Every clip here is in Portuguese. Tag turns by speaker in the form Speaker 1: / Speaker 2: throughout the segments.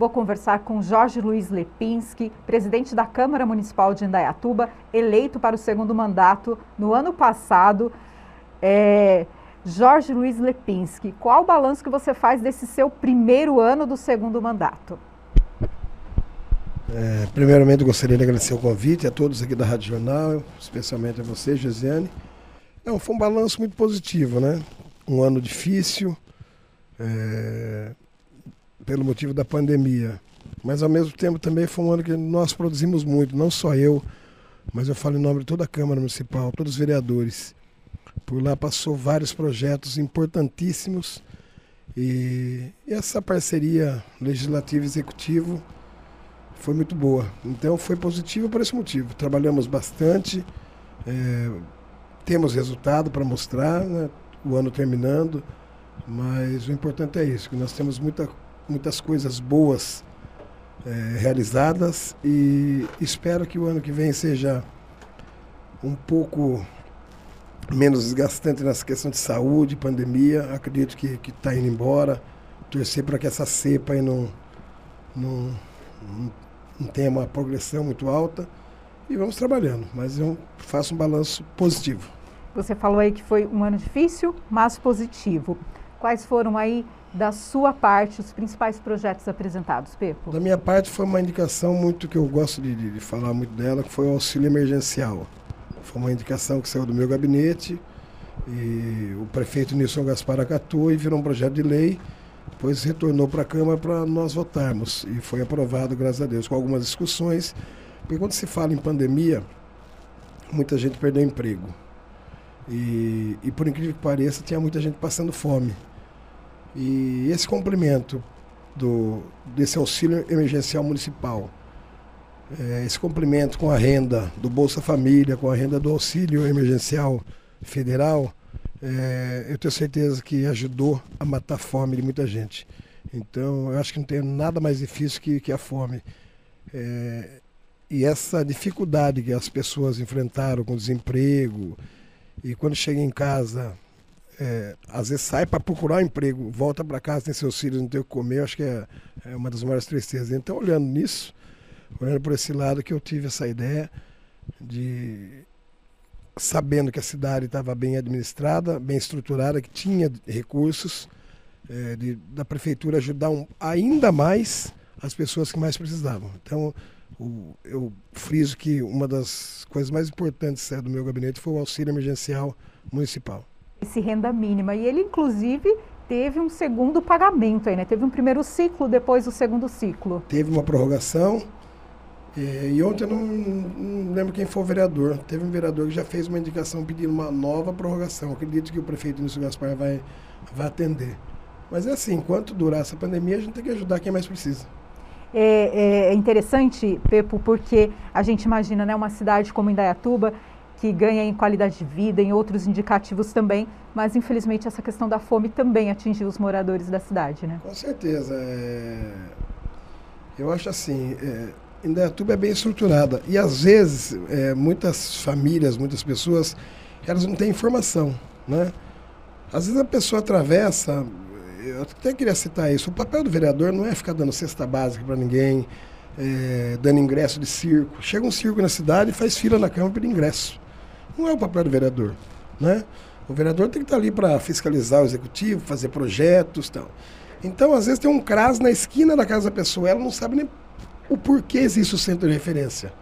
Speaker 1: Vou conversar com Jorge Luiz Lepinski, presidente da Câmara Municipal de Indaiatuba, eleito para o segundo mandato no ano passado. É, Jorge Luiz Lepinski, qual o balanço que você faz desse seu primeiro ano do segundo mandato?
Speaker 2: É, primeiramente, gostaria de agradecer o convite a todos aqui da Rádio Jornal, especialmente a você, Gesiane. Não, foi um balanço muito positivo, né? Um ano difícil, é, pelo motivo da pandemia. Mas ao mesmo tempo também foi um ano que nós produzimos muito, não só eu, mas eu falo em nome de toda a Câmara Municipal, todos os vereadores. Por lá passou vários projetos importantíssimos e, essa parceria legislativo executivo foi muito boa. Então foi positivo por esse motivo. Trabalhamos bastante, é, temos resultado para mostrar, né? o ano terminando, mas o importante é isso, que nós temos muita muitas coisas boas é, realizadas e espero que o ano que vem seja um pouco menos desgastante nessa questão de saúde, pandemia. Acredito que está indo embora. Torcer para que essa cepa aí não, não, não tenha uma progressão muito alta. E vamos trabalhando, mas eu faço um balanço positivo.
Speaker 1: Você falou aí que foi um ano difícil, mas positivo. Quais foram aí da sua parte, os principais projetos apresentados, Pepo?
Speaker 2: Da minha parte foi uma indicação muito que eu gosto de, de, falar muito dela, que foi o auxílio emergencial. Foi uma indicação que saiu do meu gabinete e o prefeito Nilson Gaspar acatou e virou um projeto de lei, depois retornou para a Câmara para nós votarmos e foi aprovado, graças a Deus, com algumas discussões, porque quando se fala em pandemia, muita gente perdeu emprego. E, e por incrível que pareça, tinha muita gente passando fome. E esse complemento do, desse auxílio emergencial municipal, é, esse complemento com a renda do Bolsa Família, com a renda do auxílio emergencial federal, é, eu tenho certeza que ajudou a matar a fome de muita gente. Então, eu acho que não tem nada mais difícil que, que a fome. É, e essa dificuldade que as pessoas enfrentaram com desemprego, e quando chega em casa é, às vezes sai para procurar um emprego, volta para casa, tem seus filhos, não tem o que comer, acho que é, é, uma das maiores tristezas. Então, olhando nisso, olhando por esse lado, que eu tive essa ideia de, sabendo que a cidade estava bem administrada, bem estruturada, que tinha recursos, é, de, da prefeitura ajudar um, ainda mais as pessoas que mais precisavam. Então, o, eu friso que uma das coisas mais importantes é, do meu gabinete foi o auxílio emergencial municipal
Speaker 1: esse renda mínima. E ele, inclusive, teve um segundo pagamento aí, né? Teve um primeiro ciclo, depois o segundo ciclo.
Speaker 2: Teve uma prorrogação. E, e ontem eu não, não, lembro quem foi o vereador. Teve um vereador que já fez uma indicação pedindo uma nova prorrogação. Acredito que o prefeito Nício Gaspar vai, vai atender. Mas é assim, enquanto durar essa pandemia, a gente tem que ajudar quem mais precisa.
Speaker 1: É, é interessante, Pepo, porque a gente imagina né, uma cidade como Indaiatuba, que ganha em qualidade de vida, em outros indicativos também, mas infelizmente essa questão da fome também atingiu os moradores da cidade, né?
Speaker 2: Com certeza. É... Eu acho assim, é... Indaiatuba é bem estruturada e às vezes é, muitas famílias, muitas pessoas, elas não têm informação, né? Às vezes a pessoa atravessa, eu até queria citar isso, o papel do vereador não é ficar dando cesta básica para ninguém, é, dando ingresso de circo. Chega um circo na cidade e faz fila na Câmara pedir ingresso. Não é o papel do vereador. Né? O vereador tem que estar ali para fiscalizar o executivo, fazer projetos e tal. Então, às vezes, tem um CRAS na esquina da casa da pessoa, ela não sabe nem o porquê existe o centro de referência.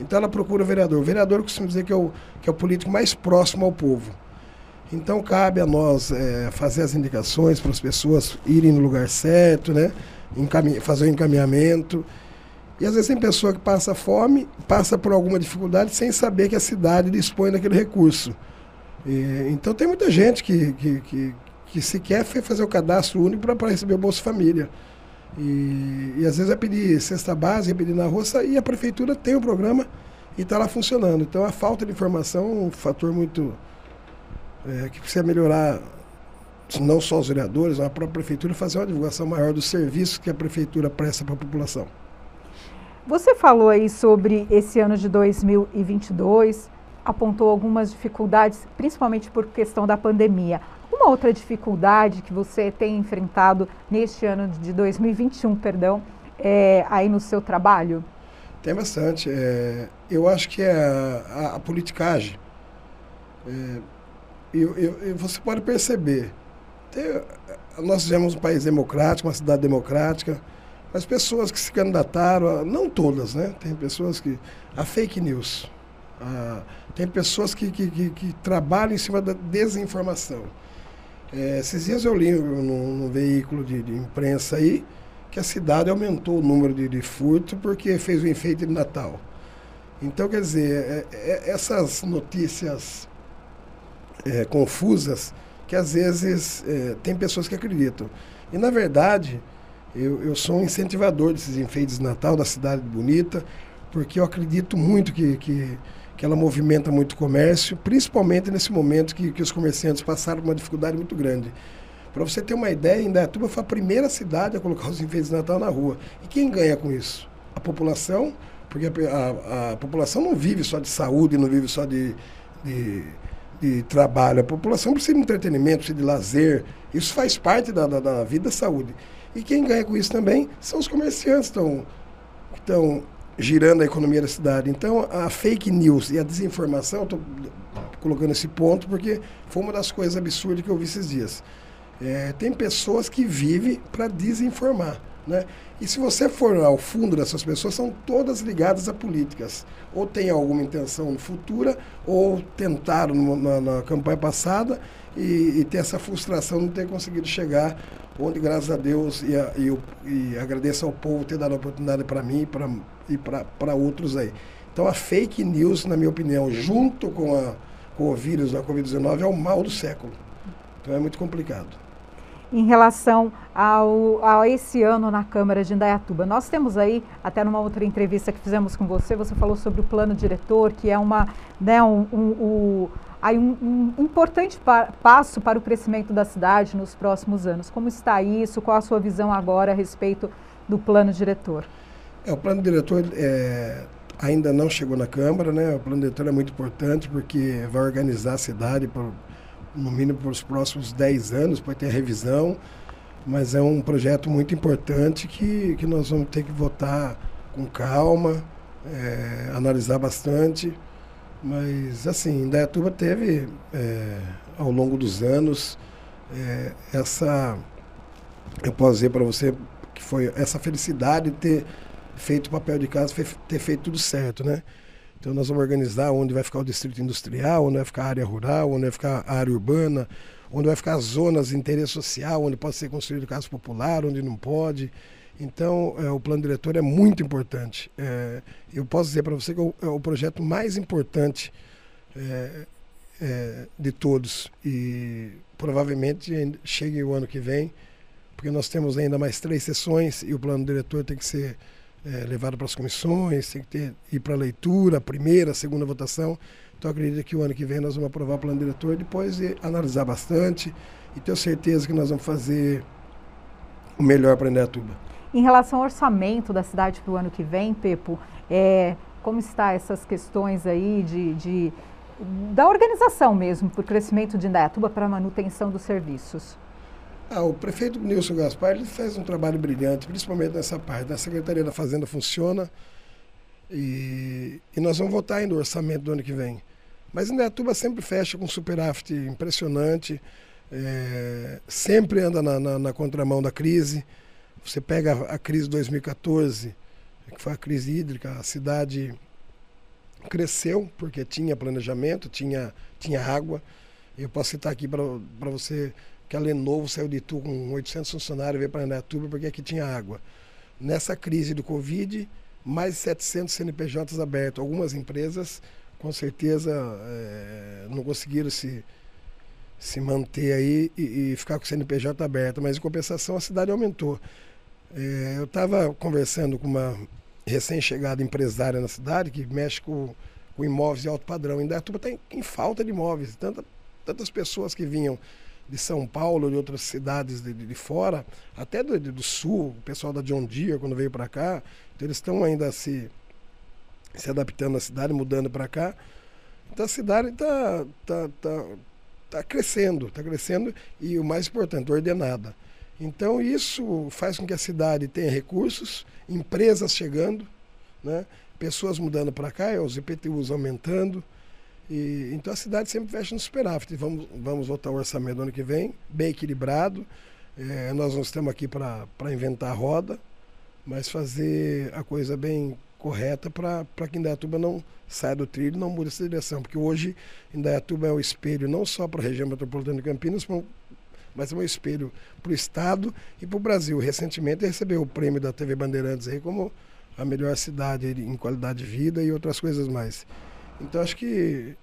Speaker 2: Então, ela procura o vereador. O vereador costuma dizer que é o, que é o político mais próximo ao povo. Então, cabe a nós é, fazer as indicações para as pessoas irem no lugar certo, né? fazer o encaminhamento. E às vezes tem pessoa que passa fome, passa por alguma dificuldade sem saber que a cidade dispõe daquele recurso. E, então tem muita gente que, que, que, que sequer foi fazer o cadastro único para receber o Bolsa Família. E, e às vezes vai pedir cesta básica, vai pedir na roça, e a prefeitura tem o programa e está lá funcionando. Então a falta de informação é um fator muito é, que precisa melhorar não só os vereadores, mas a própria prefeitura fazer uma divulgação maior dos serviços que a prefeitura presta para a população.
Speaker 1: Você falou aí sobre esse ano de 2022, apontou algumas dificuldades, principalmente por questão da pandemia. Uma outra dificuldade que você tem enfrentado neste ano de 2021, perdão, é, aí no seu trabalho?
Speaker 2: Tem bastante. É, eu acho que é a, a, a politicagem. É, eu, eu, você pode perceber. Tem, nós vivemos um país democrático, uma cidade democrática, mas pessoas que se candidataram, não todas, né? Tem pessoas que. A fake news. A, tem pessoas que, que, que, que, trabalham em cima da desinformação. É, esses dias eu li num, veículo de, de, imprensa aí que a cidade aumentou o número de, de furto porque fez o enfeite de Natal. Então, quer dizer, é, é, essas notícias é, confusas que às vezes é, tem pessoas que acreditam. E na verdade, eu, eu sou um incentivador desses enfeites de Natal, da cidade bonita, porque eu acredito muito que, que, que ela movimenta muito comércio, principalmente nesse momento que, que os comerciantes passaram uma dificuldade muito grande. Para você ter uma ideia, Indaiatuba foi a primeira cidade a colocar os enfeites de Natal na rua. E quem ganha com isso? A população, porque a, a, a população não vive só de saúde, não vive só de, de de trabalho. A população precisa de entretenimento, precisa de lazer. Isso faz parte da, da, da vida da saúde. E quem ganha com isso também são os comerciantes que estão girando a economia da cidade. Então, a fake news e a desinformação, estou colocando esse ponto porque foi uma das coisas absurdas que eu vi esses dias. É, tem pessoas que vivem para desinformar. Né? E se você for ao fundo dessas pessoas, são todas ligadas a políticas. Ou tem alguma intenção futura, ou tentaram na, na campanha passada e, e ter essa frustração de não ter conseguido chegar onde, graças a Deus, e, a, e, e agradeço ao povo ter dado a oportunidade para mim pra, e para outros aí. Então, a fake news, na minha opinião, junto com, a, com o vírus da Covid-19, é o mal do século. Então, é muito complicado
Speaker 1: em relação ao, a esse ano na Câmara de Indaiatuba. Nós temos aí, até numa outra entrevista que fizemos com você, você falou sobre o plano diretor, que é uma, né, um, um, um, aí um, um importante pa passo para o crescimento da cidade nos próximos anos. Como está isso? Qual a sua visão agora a respeito do plano diretor?
Speaker 2: É, o plano diretor é, ainda não chegou na Câmara, né? O plano diretor é muito importante porque vai organizar a cidade para no mínimo para os próximos 10 anos, pode ter revisão, mas é um projeto muito importante que, que nós vamos ter que votar com calma, é, analisar bastante. Mas, assim, Indaiatuba teve, é, ao longo dos anos, é, essa, eu posso dizer para você que foi essa felicidade de ter feito o papel de casa, ter feito tudo certo, né? Então nós vamos organizar onde vai ficar o distrito industrial, onde vai ficar a área rural, onde vai ficar a área urbana, onde vai ficar as zonas de interesse social, onde pode ser construído casa popular, onde não pode. Então, é, o plano diretor é muito importante. É, eu posso dizer para você que é o, é o, projeto mais importante é, é, de todos. E provavelmente chegue o ano que vem, porque nós temos ainda mais três sessões e o plano diretor tem que ser levado para as comissões, tem que ter, ir para a leitura, primeira, segunda votação. Então acredito que o ano que vem nós vamos aprovar o plano diretor, depois de analisar bastante e tenho certeza que nós vamos fazer o melhor para Indaiatuba.
Speaker 1: Em relação ao orçamento da cidade para o ano que vem, Pepo, é, como está essas questões aí de, de da organização mesmo, para o crescimento de Indaiatuba, para a manutenção dos serviços?
Speaker 2: Ah, o prefeito Nilson Gaspar ele fez um trabalho brilhante, principalmente nessa parte. A Secretaria da Fazenda funciona e, e nós vamos votar ainda o orçamento do ano que vem. Mas Indaiatuba sempre fecha com um superávit impressionante, é, sempre anda na, na, na, contramão da crise. Você pega a, crise de 2014, que foi a crise hídrica, a cidade cresceu porque tinha planejamento, tinha, tinha água. Eu posso citar aqui para você que a Lenovo saiu de Itu com 800 funcionários e veio para Indaiatuba porque aqui tinha água. Nessa crise do Covid, mais de 700 CNPJs abertos. Algumas empresas, com certeza, é, não conseguiram se, se manter aí e, e, ficar com o CNPJ aberto, mas em compensação a cidade aumentou. É, eu estava conversando com uma recém-chegada empresária na cidade que mexe com, com imóveis de alto padrão. Indaiatuba está em, em falta de imóveis. Tanta, tantas pessoas que vinham de São Paulo, de outras cidades de, de fora, até do, do, sul, o pessoal da John Deere, quando veio para cá, então eles estão ainda se, se adaptando à cidade, mudando para cá. Então a cidade está tá, tá, tá crescendo, está crescendo e o mais importante, ordenada. Então isso faz com que a cidade tenha recursos, empresas chegando, né? pessoas mudando para cá, os IPTUs aumentando. E, então a cidade sempre fecha no superávit. Vamos, vamos votar o orçamento ano que vem, bem equilibrado. É, nós não estamos aqui para inventar a roda, mas fazer a coisa bem correta para que Indaiatuba não saia do trilho, não mude essa direção. Porque hoje Indaiatuba é um espelho não só para a região metropolitana de Campinas, mas é um espelho para o Estado e para o Brasil. Recentemente recebeu o prêmio da TV Bandeirantes aí como a melhor cidade em qualidade de vida e outras coisas mais. Então acho que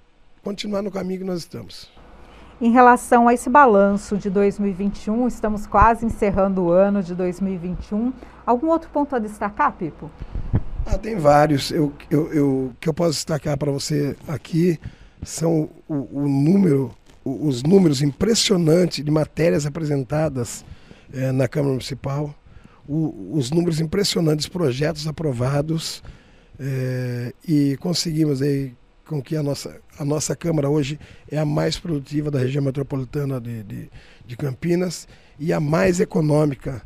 Speaker 2: continuar no caminho que nós estamos.
Speaker 1: Em relação a esse balanço de 2021, estamos quase encerrando o ano de 2021. Algum outro ponto a destacar, Pipo?
Speaker 2: Ah, tem vários. Eu, eu, eu que eu posso destacar para você aqui são o, o número, o, os números impressionantes de matérias apresentadas eh, na Câmara Municipal, o, os números impressionantes projetos aprovados eh, e conseguimos aí com que a nossa, a nossa Câmara hoje é a mais produtiva da região metropolitana de, de, de Campinas e a mais econômica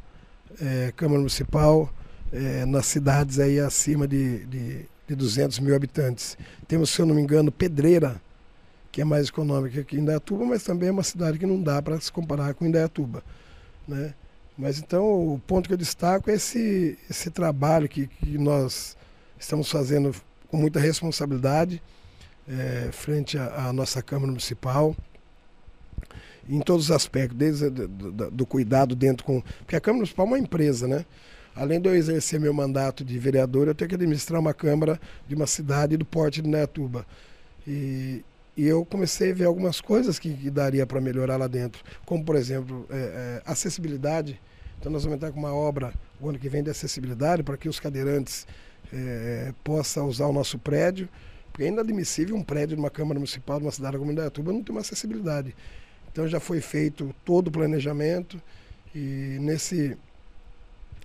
Speaker 2: é, Câmara Municipal é, nas cidades aí acima de, de, de 200 mil habitantes. Temos, se eu não me engano, Pedreira, que é mais econômica que Indaiatuba, mas também é uma cidade que não dá para se comparar com Indaiatuba. Né? Mas então o ponto que eu destaco é esse, esse trabalho que, que nós estamos fazendo com muita responsabilidade é, frente à, nossa Câmara Municipal, em todos os aspectos, desde do, do, do, cuidado dentro com. Porque a Câmara Municipal é uma empresa, né? Além de eu exercer meu mandato de vereador, eu tenho que administrar uma Câmara de uma cidade do porte de Netuba. E, e eu comecei a ver algumas coisas que, que daria para melhorar lá dentro, como, por exemplo, é, é, acessibilidade. Então, nós vamos entrar com uma obra o ano que vem de acessibilidade para que os cadeirantes é, possam usar o nosso prédio. Porque é inadmissível um prédio de uma Câmara Municipal de uma cidade como Indaiatuba não ter uma acessibilidade. Então já foi feito todo o planejamento e nesse,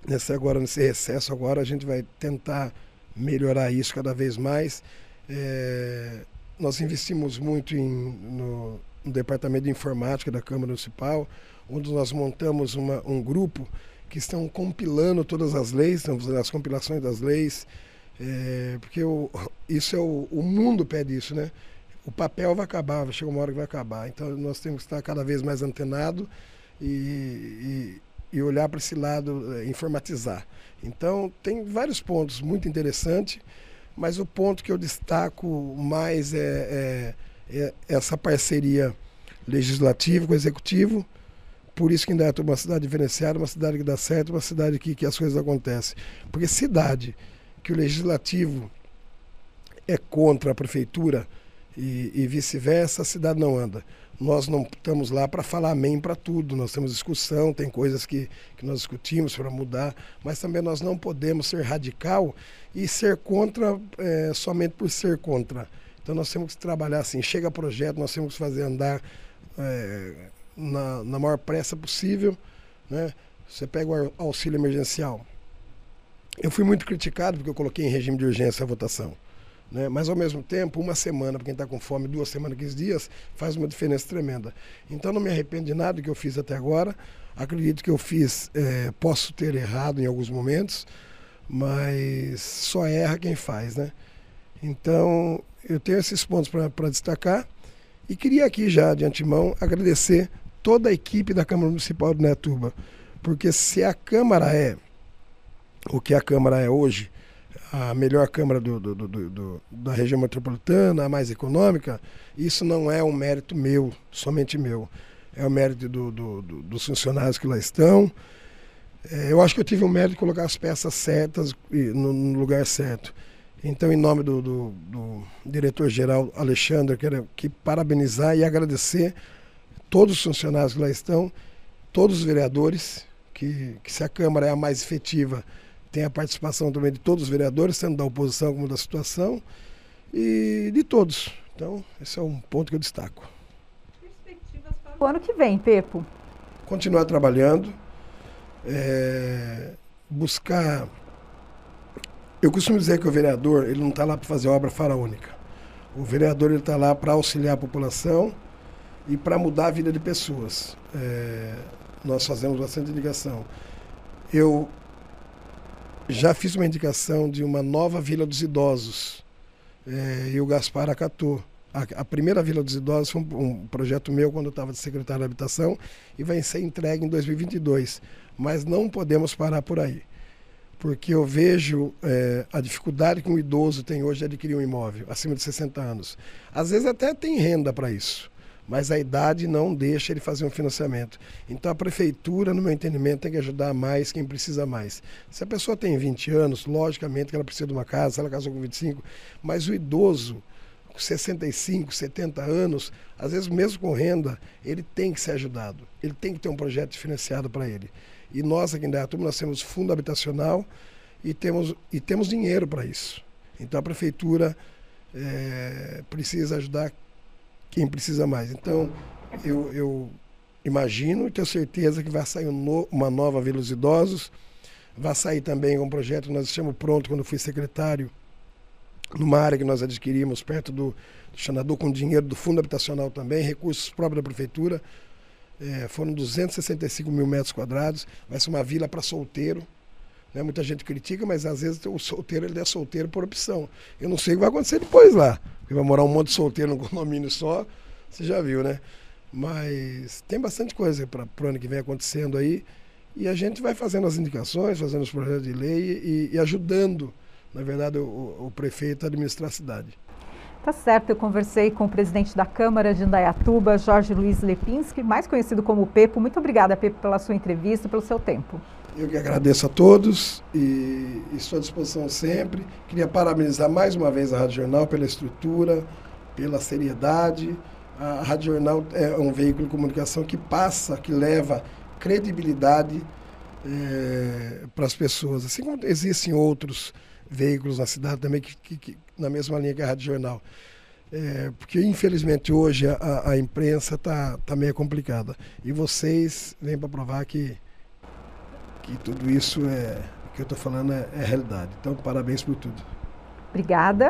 Speaker 2: nesse agora nesse recesso agora a gente vai tentar melhorar isso cada vez mais. É, nós investimos muito em, no, no, departamento de informática da Câmara Municipal, onde nós montamos uma, um grupo que estão compilando todas as leis, fazendo as compilações das leis, é, porque o, isso é o, o mundo pede isso, né? O papel vai acabar, vai chegar uma hora que vai acabar. Então nós temos que estar cada vez mais antenado e, e, e olhar para esse lado, é, informatizar. Então tem vários pontos muito interessantes, mas o ponto que eu destaco mais é, é, é essa parceria legislativa com o executivo. Por isso que ainda é uma cidade diferenciada, uma cidade que dá certo, uma cidade que, que as coisas acontecem. Porque cidade que o legislativo é contra a prefeitura e, e vice-versa, a cidade não anda. Nós não estamos lá para falar amém para tudo, nós temos discussão, tem coisas que, que nós discutimos para mudar, mas também nós não podemos ser radical e ser contra é, somente por ser contra. Então nós temos que trabalhar assim, chega projeto, nós temos que fazer andar é, na, na maior pressa possível. Né? Você pega o auxílio emergencial, eu fui muito criticado porque eu coloquei em regime de urgência a votação. Né? Mas, ao mesmo tempo, uma semana, para quem está com fome, duas semanas, 15 dias, faz uma diferença tremenda. Então, não me arrependo de nada que eu fiz até agora. Acredito que eu fiz, é, posso ter errado em alguns momentos, mas só erra quem faz, né? Então, eu tenho esses pontos para destacar e queria aqui já, de antemão, agradecer toda a equipe da Câmara Municipal de Netuba, porque se a Câmara é o que a Câmara é hoje, a melhor Câmara do, do, do, da região metropolitana, a mais econômica, isso não é um mérito meu, somente meu. É o mérito dos funcionários que lá estão. É, eu acho que eu tive o mérito de colocar as peças certas no, no lugar certo. Então, em nome do, do, do diretor-geral Alexandre, quero que parabenizar e agradecer todos os funcionários que lá estão, todos os vereadores, que, que se a Câmara é a mais efetiva, tem a participação também de todos os vereadores, tanto da oposição como da situação, e de todos. Então, esse é um ponto que eu destaco.
Speaker 1: Perspectivas para o ano que vem, Pepo?
Speaker 2: Continuar trabalhando, é, buscar. Eu costumo dizer que o vereador ele não está lá para fazer obra faraônica. O vereador está lá para auxiliar a população e para mudar a vida de pessoas. É, nós fazemos bastante indicação. Eu já fiz uma indicação de uma nova Vila dos Idosos é, e o Gaspar acatou. A, a, primeira Vila dos Idosos foi um, um projeto meu quando eu estava de secretário de Habitação e vai ser entregue em 2022. Mas não podemos parar por aí, porque eu vejo é, a dificuldade que um idoso tem hoje de adquirir um imóvel acima de 60 anos. Às vezes até tem renda para isso mas a idade não deixa ele fazer um financiamento. Então a prefeitura, no meu entendimento, tem que ajudar mais quem precisa mais. Se a pessoa tem 20 anos, logicamente que ela precisa de uma casa, ela casou com 25, mas o idoso, com 65, 70 anos, às vezes mesmo com renda, ele tem que ser ajudado. Ele tem que ter um projeto financiado para ele. E nós aqui em Dayatuba, nós temos fundo habitacional e temos, e temos dinheiro para isso. Então a prefeitura é, precisa ajudar quem precisa mais. Então, eu, eu imagino e tenho certeza que vai sair um uma nova Vila dos Idosos, vai sair também um projeto que nós estamos pronto quando fui secretário, numa área que nós adquirimos perto do, do Xanadu, com dinheiro do Fundo Habitacional também, recursos próprios da Prefeitura, é, foram 265 mil metros quadrados, vai ser uma vila para solteiro, né? Muita gente critica, mas às vezes o solteiro ele é solteiro por opção. Eu não sei o que vai acontecer depois lá. Porque vai morar um monte de solteiro num condomínio só, você já viu, né? Mas tem bastante coisa para o ano que vem acontecendo aí. E a gente vai fazendo as indicações, fazendo os projetos de lei e, e ajudando, na verdade, o, o, prefeito a administrar a cidade.
Speaker 1: Tá certo, eu conversei com o presidente da Câmara de Indaiatuba, Jorge Luiz Lepinski, mais conhecido como Pepo. Muito obrigada, Pepo, pela sua entrevista, pelo seu tempo.
Speaker 2: Eu que agradeço a todos e estou à disposição sempre. Queria parabenizar mais uma vez a Rádio Jornal pela estrutura, pela seriedade. A Rádio Jornal é um veículo de comunicação que passa, que leva credibilidade é, para as pessoas. Assim como existem outros veículos na cidade também que, que, que na mesma linha que a Rádio Jornal. É, porque infelizmente hoje a, a imprensa está tá meio complicada. E vocês vêm para provar que que tudo isso é, que eu estou falando é, é realidade. Então, parabéns por tudo.
Speaker 1: Obrigada.